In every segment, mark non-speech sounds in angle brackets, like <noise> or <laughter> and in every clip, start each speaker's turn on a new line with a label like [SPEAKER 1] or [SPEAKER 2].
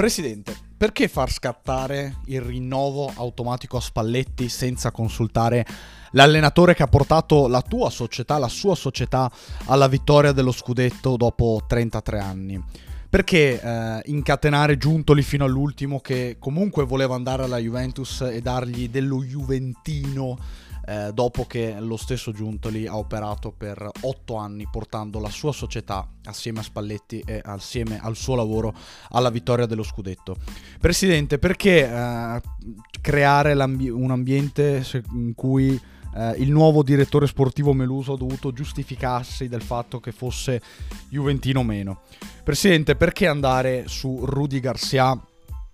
[SPEAKER 1] Presidente, perché far scattare il rinnovo automatico a Spalletti senza consultare l'allenatore che ha portato la tua società, la sua società alla vittoria dello scudetto dopo 33 anni? Perché eh, incatenare Giuntoli fino all'ultimo che comunque voleva andare alla Juventus e dargli dello Juventino eh, dopo che lo stesso Giuntoli ha operato per otto anni portando la sua società assieme a Spalletti e assieme al suo lavoro alla vittoria dello scudetto. Presidente, perché eh, creare un ambiente in cui eh, il nuovo direttore sportivo Meluso ha dovuto giustificarsi del fatto che fosse Juventino meno? Presidente, perché andare su Rudy Garcia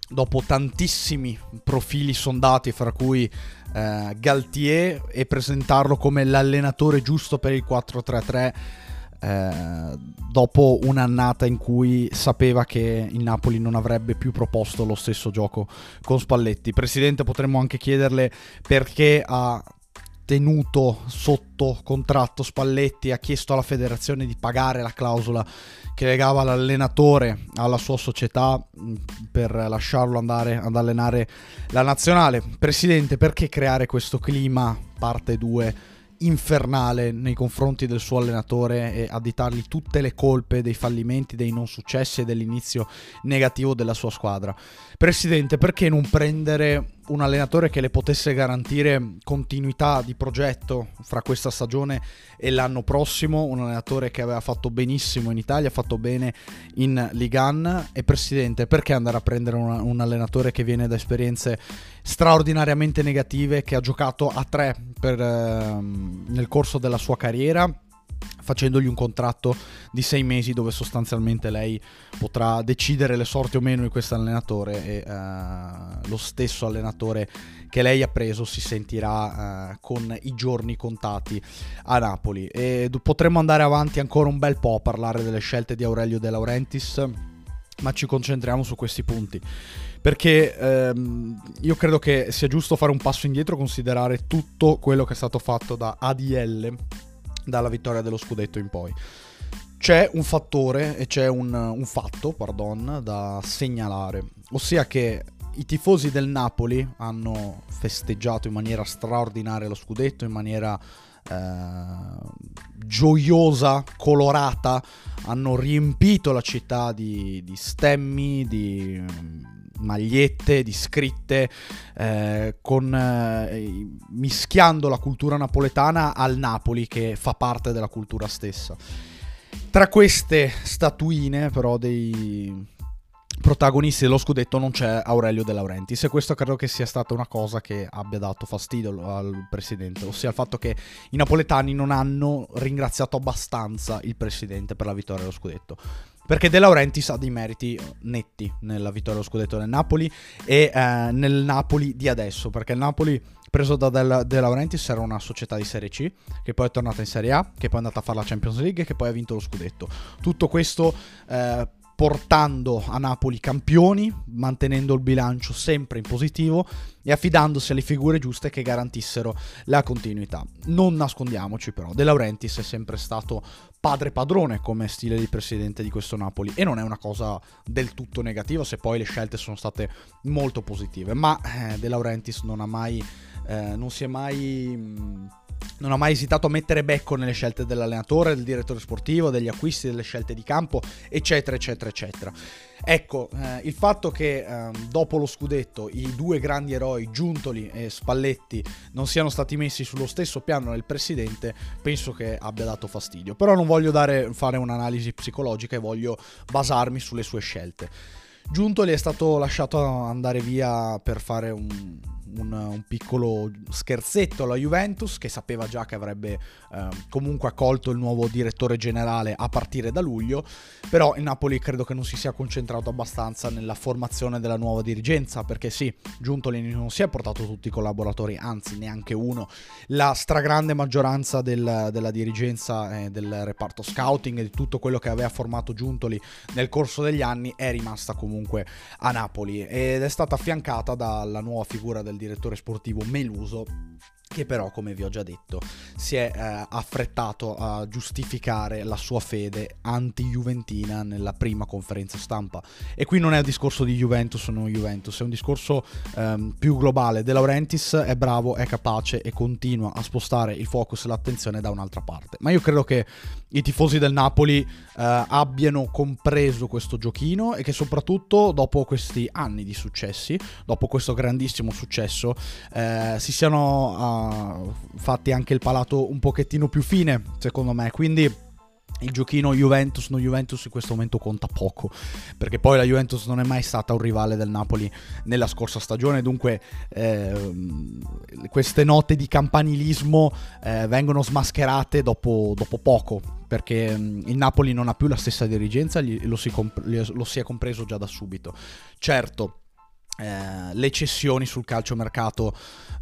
[SPEAKER 1] dopo tantissimi profili sondati, fra cui eh, Galtier, e presentarlo come l'allenatore giusto per il 4-3-3. Eh, dopo un'annata in cui sapeva che il Napoli non avrebbe più proposto lo stesso gioco con Spalletti. Presidente, potremmo anche chiederle perché ha tenuto sotto contratto Spalletti, ha chiesto alla federazione di pagare la clausola che legava l'allenatore alla sua società mm, per lasciarlo andare ad allenare la nazionale. Presidente, perché creare questo clima, parte 2, infernale nei confronti del suo allenatore e additargli tutte le colpe dei fallimenti, dei non successi e dell'inizio negativo della sua squadra? Presidente, perché non prendere un allenatore che le potesse garantire continuità di progetto fra questa stagione e l'anno prossimo, un allenatore che aveva fatto benissimo in Italia, ha fatto bene in Ligan e presidente, perché andare a prendere un, un allenatore che viene da esperienze straordinariamente negative, che ha giocato a tre per, eh, nel corso della sua carriera? Facendogli un contratto di sei mesi dove sostanzialmente lei potrà decidere le sorti o meno di questo allenatore e uh, lo stesso allenatore che lei ha preso si sentirà uh, con i giorni contati a Napoli. E potremmo andare avanti ancora un bel po' a parlare delle scelte di Aurelio De Laurentiis ma ci concentriamo su questi punti. Perché ehm, io credo che sia giusto fare un passo indietro considerare tutto quello che è stato fatto da ADL dalla vittoria dello scudetto in poi. C'è un fattore e c'è un, un fatto, pardon, da segnalare, ossia che i tifosi del Napoli hanno festeggiato in maniera straordinaria lo scudetto, in maniera eh, gioiosa, colorata, hanno riempito la città di, di stemmi, di magliette, di scritte, eh, con, eh, mischiando la cultura napoletana al Napoli che fa parte della cultura stessa. Tra queste statuine però dei protagonisti dello scudetto non c'è Aurelio De Laurentiis e questo credo che sia stata una cosa che abbia dato fastidio al presidente, ossia il fatto che i napoletani non hanno ringraziato abbastanza il presidente per la vittoria dello scudetto. Perché De Laurentiis ha dei meriti netti nella vittoria dello scudetto del Napoli e eh, nel Napoli di adesso, perché il Napoli preso da De Laurentiis era una società di Serie C, che poi è tornata in Serie A, che poi è andata a fare la Champions League e che poi ha vinto lo scudetto. Tutto questo eh, portando a Napoli campioni, mantenendo il bilancio sempre in positivo e affidandosi alle figure giuste che garantissero la continuità. Non nascondiamoci però, De Laurentiis è sempre stato padre padrone come stile di presidente di questo Napoli e non è una cosa del tutto negativa se poi le scelte sono state molto positive, ma eh, De Laurentiis non ha mai eh, non si è mai mh, non ha mai esitato a mettere becco nelle scelte dell'allenatore, del direttore sportivo, degli acquisti, delle scelte di campo, eccetera, eccetera, eccetera. Ecco, eh, il fatto che eh, dopo lo scudetto i due grandi eroi, Giuntoli e Spalletti, non siano stati messi sullo stesso piano del presidente, penso che abbia dato fastidio. Però non voglio dare, fare un'analisi psicologica e voglio basarmi sulle sue scelte. Giuntoli è stato lasciato andare via per fare un, un, un, piccolo scherzetto alla Juventus che sapeva già che avrebbe eh, comunque accolto il nuovo direttore generale a partire da luglio, però il Napoli credo che non si sia concentrato abbastanza nella formazione della nuova dirigenza perché sì, Giuntoli non si è portato tutti i collaboratori, anzi neanche uno, la stragrande maggioranza del, della dirigenza e del reparto scouting e di tutto quello che aveva formato Giuntoli nel corso degli anni è rimasta comunque a Napoli ed è stata affiancata dalla nuova figura del direttore sportivo Meluso che però, come vi ho già detto, si è eh, affrettato a giustificare la sua fede anti-juventina nella prima conferenza stampa. E qui non è un discorso di Juventus o non Juventus, è un discorso ehm, più globale. De Laurentiis è bravo, è capace e continua a spostare il focus e l'attenzione da un'altra parte. Ma io credo che i tifosi del Napoli eh, abbiano compreso questo giochino e che soprattutto dopo questi anni di successi, dopo questo grandissimo successo, eh, si siano... Uh, fatti anche il palato un pochettino più fine, secondo me. Quindi il giochino Juventus, no Juventus in questo momento conta poco, perché poi la Juventus non è mai stata un rivale del Napoli nella scorsa stagione, dunque eh, queste note di campanilismo eh, vengono smascherate dopo, dopo poco, perché mm, il Napoli non ha più la stessa dirigenza, lo si, comp- lo si è compreso già da subito. Certo, eh, le cessioni sul calciomercato,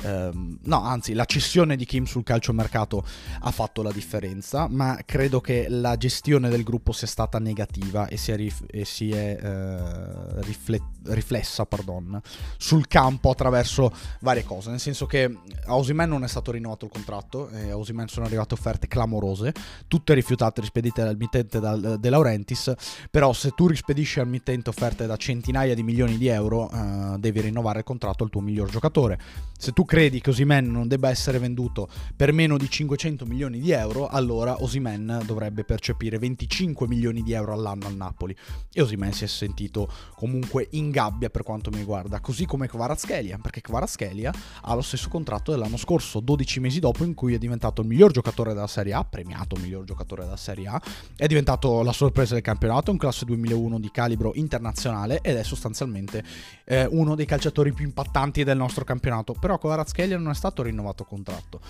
[SPEAKER 1] ehm, no, anzi, la cessione di Kim sul calciomercato ha fatto la differenza, ma credo che la gestione del gruppo sia stata negativa e si è, rif- e si è eh, riflet- riflessa pardon, sul campo attraverso varie cose. Nel senso che a Osimen non è stato rinnovato il contratto, e a Osimen sono arrivate offerte clamorose, tutte rifiutate, rispedite dal mittente da, De Laurentiis. Però, se tu rispedisci al mittente offerte da centinaia di milioni di euro. Eh, devi rinnovare il contratto al tuo miglior giocatore. Se tu credi che Osimen non debba essere venduto per meno di 500 milioni di euro, allora Osimen dovrebbe percepire 25 milioni di euro all'anno al Napoli. E Osimen si è sentito comunque in gabbia per quanto mi riguarda, così come Kvaratskhelia, perché Kvaratskhelia ha lo stesso contratto dell'anno scorso, 12 mesi dopo in cui è diventato il miglior giocatore della Serie A, premiato miglior giocatore della Serie A, è diventato la sorpresa del campionato, un classe 2001 di calibro internazionale ed è sostanzialmente eh, uno dei calciatori più impattanti del nostro campionato. Però Kvaratskhelia non è stato rinnovato contratto.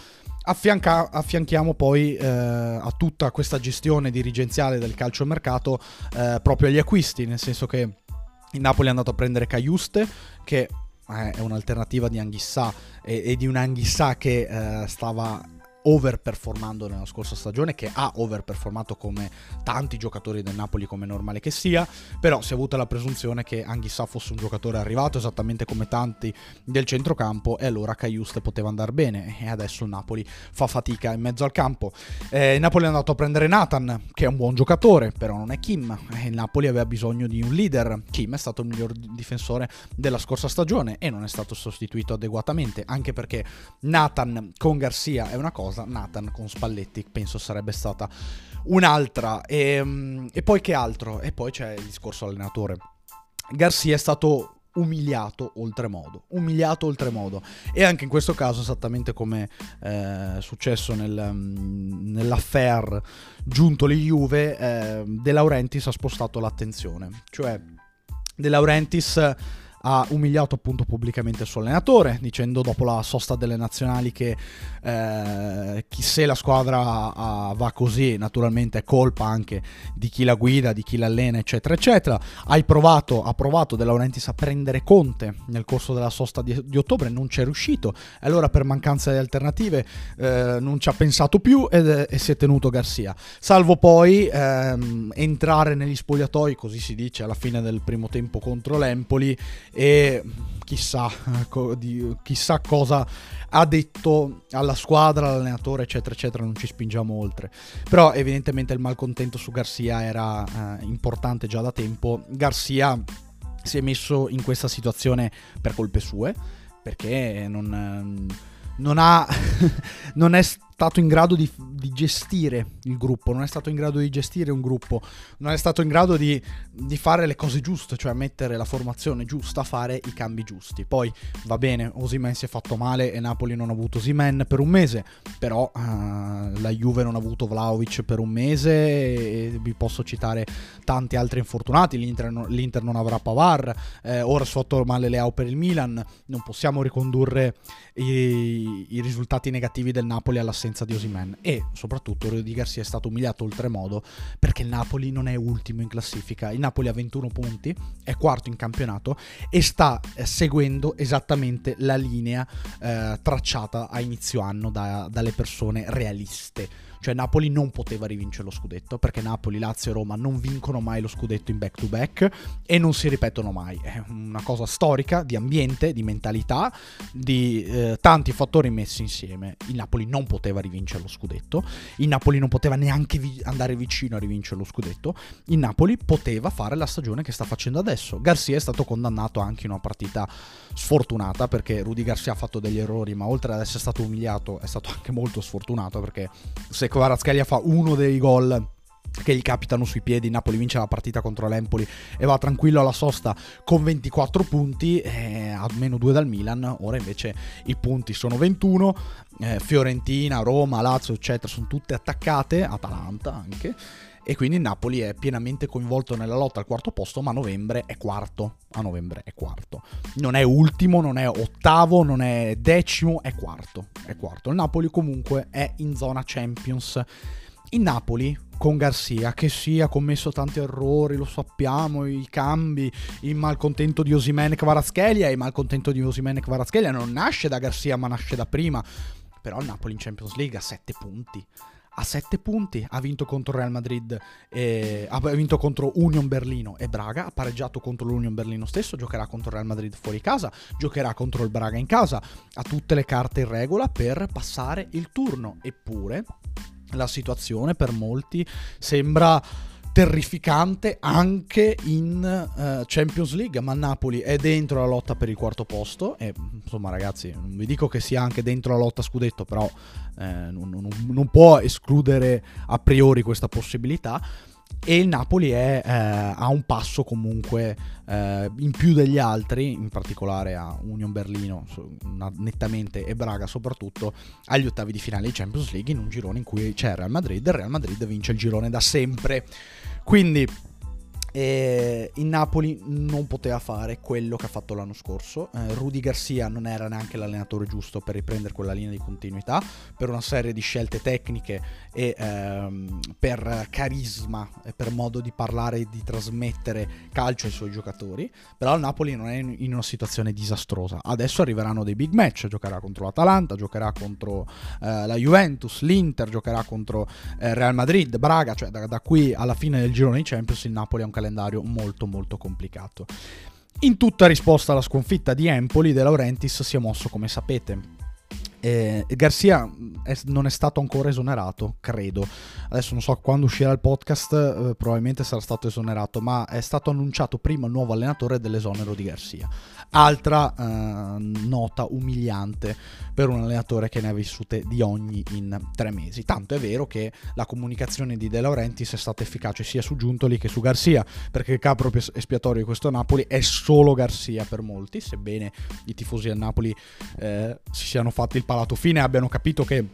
[SPEAKER 1] Affianca- affianchiamo poi eh, a tutta questa gestione dirigenziale del calciomercato eh, proprio agli acquisti, nel senso che il Napoli è andato a prendere Caiuste, che è un'alternativa di Anghissà e, e di un Anghissà che eh, stava overperformando nella scorsa stagione, che ha overperformato come tanti giocatori del Napoli, come normale che sia, però si è avuta la presunzione che Anghissà fosse un giocatore arrivato esattamente come tanti del centrocampo e allora Caiuste poteva andare bene e adesso il Napoli fa fatica in mezzo al campo. Eh, il Napoli è andato a prendere Nathan, che è un buon giocatore, però non è Kim, eh, il Napoli aveva bisogno di un leader, Kim è stato il miglior difensore della scorsa stagione e non è stato sostituito adeguatamente, anche perché Nathan con Garcia è una cosa, cosa, Nathan con Spalletti penso sarebbe stata un'altra. E, ehm, e poi che altro? E poi c'è il discorso allenatore. Garcia è stato umiliato oltremodo, umiliato oltremodo e anche in questo caso esattamente come è eh, successo nel, nell'affair giunto le Juve eh, De Laurentiis ha spostato l'attenzione cioè De Laurentiis ha umiliato appunto pubblicamente il suo allenatore, dicendo dopo la sosta delle nazionali che eh, se la squadra ah, va così, naturalmente è colpa anche di chi la guida, di chi l'allena, eccetera, eccetera. Hai provato, ha provato De Laurentiis a prendere Conte nel corso della sosta di, di ottobre, non c'è riuscito, e allora per mancanza di alternative eh, non ci ha pensato più ed, e si è tenuto Garcia. Salvo poi ehm, entrare negli spogliatoi, così si dice, alla fine del primo tempo contro l'Empoli e chissà, <laughs> chissà cosa ha detto alla squadra, all'allenatore, eccetera, eccetera, non ci spingiamo oltre. Però evidentemente il malcontento su Garcia era eh, importante già da tempo. Garcia si è messo in questa situazione per colpe sue, perché non, non, ha, <laughs> non è stato in grado di, di, gestire il gruppo, non è stato in grado di gestire un gruppo, non è stato in grado di, di, fare le cose giuste, cioè mettere la formazione giusta, fare i cambi giusti. Poi va bene, Osimen si è fatto male e Napoli non ha avuto Osimen per un mese, però uh, la Juve non ha avuto Vlaovic per un mese e vi posso citare tanti altri infortunati, l'Inter, non, l'Inter non avrà Pavar, eh, ora sotto male Leao per il Milan, non possiamo ricondurre i, i risultati negativi del Napoli alla l'assenza di Osimen e soprattutto Rudy Garcia è stato umiliato oltremodo perché il Napoli non è ultimo in classifica, il Napoli ha 21 punti, è quarto in campionato e sta eh, seguendo esattamente la linea eh, tracciata a inizio anno da, dalle persone realiste Cioè Napoli non poteva rivincere lo scudetto perché Napoli, Lazio e Roma non vincono mai lo scudetto in back to back e non si ripetono mai. È una cosa storica, di ambiente, di mentalità, di eh, tanti fattori messi insieme. Il Napoli non poteva rivincere lo scudetto, il Napoli non poteva neanche vi- andare vicino a rivincere lo scudetto, il Napoli poteva fare la stagione che sta facendo adesso. Garcia è stato condannato anche in una partita sfortunata perché Rudy Garcia ha fatto degli errori, ma oltre ad essere stato umiliato è stato anche molto sfortunato perché Kvaratskhelia fa uno dei gol che gli capitano sui piedi. Napoli vince la partita contro l'Empoli e va tranquillo alla sosta con 24 punti, eh, a meno 2 dal Milan. Ora invece i punti sono 21. Eh, Fiorentina, Roma, Lazio, eccetera, sono tutte attaccate. Atalanta anche e quindi il Napoli è pienamente coinvolto nella lotta al quarto posto, ma a novembre è quarto. A novembre è quarto. Non è ultimo, non è ottavo, non è decimo, è quarto. È quarto. Il Napoli comunque è in zona Champions. Il Napoli con Garcia che sì ha commesso tanti errori, lo sappiamo, i cambi, il malcontento di Osimene e Kvaratskhelia, il malcontento di Osimene e Kvaratskhelia non nasce da Garcia ma nasce da prima. Però il Napoli in Champions League ha 7 punti a 7 punti, ha vinto contro Real Madrid, e, ha vinto contro Union Berlino e Braga, ha pareggiato contro l'Union Berlino stesso, giocherà contro Real Madrid fuori casa, giocherà contro il Braga in casa, ha tutte le carte in regola per passare il turno, eppure la situazione per molti sembra terrificante anche in uh, Champions League, ma Napoli è dentro la lotta per il quarto posto e insomma ragazzi, non vi dico che sia anche dentro la lotta scudetto, però eh, non, non, non, può escludere a priori questa possibilità e il Napoli è eh, a un passo comunque eh, in più degli altri, in particolare a Union Berlino nettamente e Braga soprattutto, agli ottavi di finale di Champions League in un girone in cui c'è Real Madrid e il Real Madrid vince il girone da sempre. Quindi e il Napoli non poteva fare quello che ha fatto l'anno scorso. Eh, Rudy Garcia non era neanche l'allenatore giusto per riprendere quella linea di continuità, per una serie di scelte tecniche e ehm, per carisma e per modo di parlare e di trasmettere calcio ai suoi giocatori. Però il Napoli non è in una situazione disastrosa. Adesso arriveranno dei big match, giocherà contro l'Atalanta, giocherà contro eh, la Juventus, l'Inter, giocherà contro eh, Real Madrid, Braga, cioè da, da qui alla fine del girone di Champions il Napoli ha un calendario molto molto complicato. In tutta risposta alla sconfitta di Empoli, De Laurentiis si è mosso come sapete. Eh, Garcia è, non è stato ancora esonerato, credo. Adesso non so quando uscirà il podcast, eh, probabilmente sarà stato esonerato, ma è stato annunciato prima il nuovo allenatore dell'esonero di Garcia. Altra eh, nota umiliante per un allenatore che ne ha vissute di ogni in tre mesi. Tanto è vero che la comunicazione di De Laurentiis è stata efficace sia su Giuntoli che su Garcia, perché il capro espiatorio di questo Napoli è solo Garcia per molti, sebbene i tifosi del Napoli eh, si siano fatti il palato fine. Abbiano capito che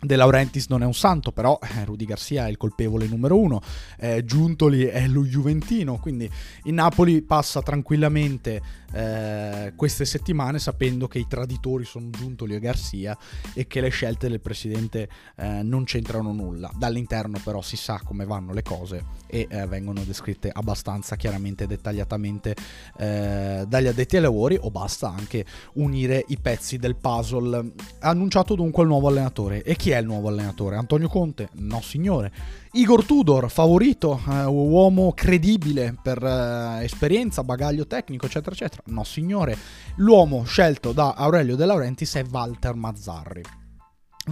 [SPEAKER 1] De Laurentiis non è un santo, però eh, Rudy Garcia è il colpevole numero uno, eh, Giuntoli è lo Juventino, quindi il Napoli passa tranquillamente eh, queste settimane sapendo che i traditori sono Giuntoli e Garcia e che le scelte del presidente eh, non c'entrano nulla. Dall'interno però si sa come vanno le cose e eh, vengono descritte abbastanza chiaramente e dettagliatamente eh, dagli addetti ai lavori o basta anche unire i pezzi del puzzle. Ha annunciato dunque il nuovo allenatore e chi è il nuovo allenatore? Antonio Conte? No signore. Igor Tudor, favorito, eh, uomo credibile per eh, esperienza, bagaglio tecnico, eccetera, eccetera. No, signore, l'uomo scelto da Aurelio De Laurentiis è Walter Mazzarri.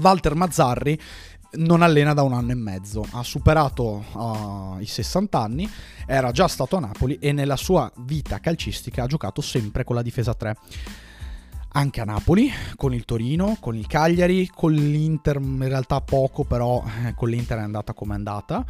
[SPEAKER 1] Walter Mazzarri non allena da un anno e mezzo, ha superato uh, i 60 anni, era già stato a Napoli e nella sua vita calcistica ha giocato sempre con la difesa 3 anche a Napoli, con il Torino, con il Cagliari, con l'Inter in realtà poco, però eh, con l'Inter è andata come è andata.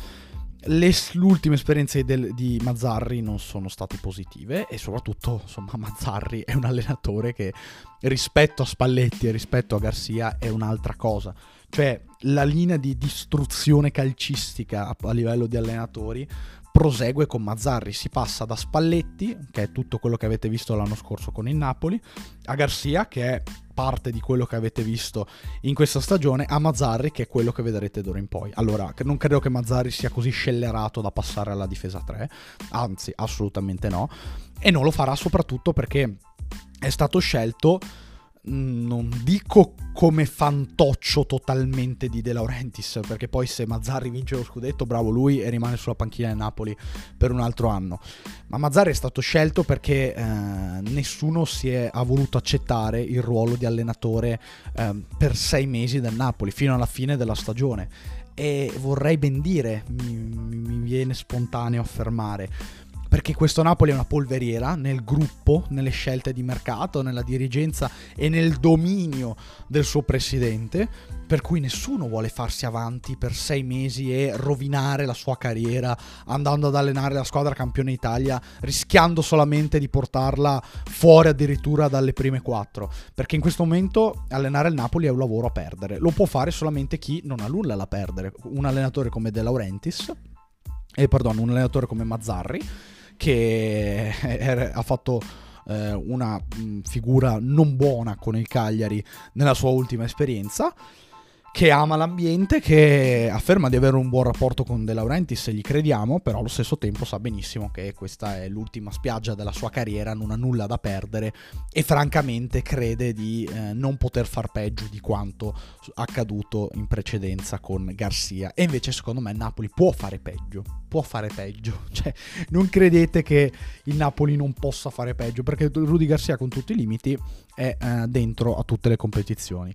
[SPEAKER 1] Le ultime esperienze del, di Mazzarri non sono state positive e soprattutto insomma Mazzarri è un allenatore che rispetto a Spalletti e rispetto a Garcia è un'altra cosa. Cioè la linea di distruzione calcistica a, a livello di allenatori prosegue con Mazzarri, si passa da Spalletti, che è tutto quello che avete visto l'anno scorso con il Napoli, a Garcia, che è parte di quello che avete visto in questa stagione, a Mazzarri, che è quello che vedrete d'ora in poi. Allora, non credo che Mazzarri sia così scellerato da passare alla difesa 3, anzi, assolutamente no, e non lo farà soprattutto perché è stato scelto non dico come fantoccio totalmente di De Laurentiis, perché poi se Mazzarri vince lo scudetto, bravo lui e rimane sulla panchina del Napoli per un altro anno. Ma Mazzarri è stato scelto perché eh, nessuno si è, ha voluto accettare il ruolo di allenatore eh, per sei mesi del Napoli, fino alla fine della stagione. E vorrei ben dire, mi, mi viene spontaneo affermare, perché questo Napoli è una polveriera nel gruppo, nelle scelte di mercato, nella dirigenza e nel dominio del suo presidente, per cui nessuno vuole farsi avanti per sei mesi e rovinare la sua carriera andando ad allenare la squadra campione Italia, rischiando solamente di portarla fuori addirittura dalle prime quattro, perché in questo momento allenare il Napoli è un lavoro a perdere, lo può fare solamente chi non ha nulla da perdere, un allenatore come De Laurentiis, eh, pardon, un allenatore come Mazzarri, che <laughs> è, ha fatto eh, una mh, figura non buona con il Cagliari nella sua ultima esperienza che ama l'ambiente, che afferma di avere un buon rapporto con De Laurentiis se gli crediamo, però allo stesso tempo sa benissimo che questa è l'ultima spiaggia della sua carriera, non ha nulla da perdere e francamente crede di eh, non poter far peggio di quanto accaduto in precedenza con Garcia. E invece secondo me Napoli può fare peggio, può fare peggio, <laughs> cioè non credete che il Napoli non possa fare peggio, perché Rudy Garcia con tutti i limiti è eh, dentro a tutte le competizioni.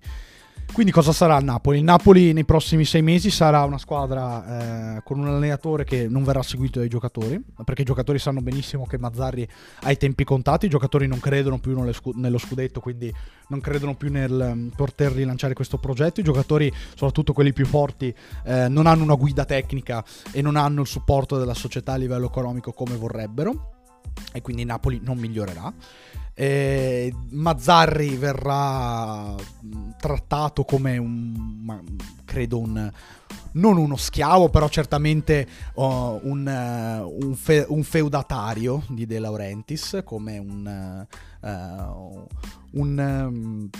[SPEAKER 1] Quindi cosa sarà il Napoli? Il Napoli nei prossimi sei mesi sarà una squadra eh, con un allenatore che non verrà seguito dai giocatori, perché i giocatori sanno benissimo che Mazzarri ha i tempi contati, i giocatori non credono più nello scudetto, quindi non credono più nel mm, poter rilanciare questo progetto, i giocatori, soprattutto quelli più forti, eh, non hanno una guida tecnica e non hanno il supporto della società a livello economico come vorrebbero e quindi Napoli non migliorerà. Eh, Mazzarri verrà mm, trattato come un, credo un, non uno schiavo, però certamente uh, un, uh, un, fe- un, feudatario di De Laurentiis, come un, uh, un um,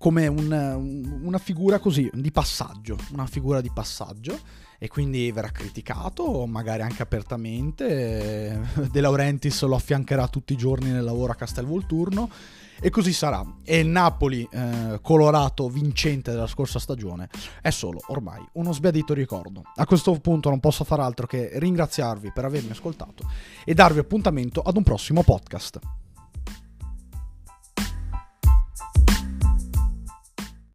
[SPEAKER 1] come un, una figura così di passaggio, una figura di passaggio e quindi verrà criticato, magari anche apertamente. <laughs> De Laurentiis lo affiancherà tutti i giorni nel lavoro a Castelvolturno e così sarà. E il Napoli eh, colorato vincente della scorsa stagione è solo ormai uno sbiadito ricordo. A questo punto non posso far altro che ringraziarvi per avermi ascoltato e darvi appuntamento ad un prossimo podcast.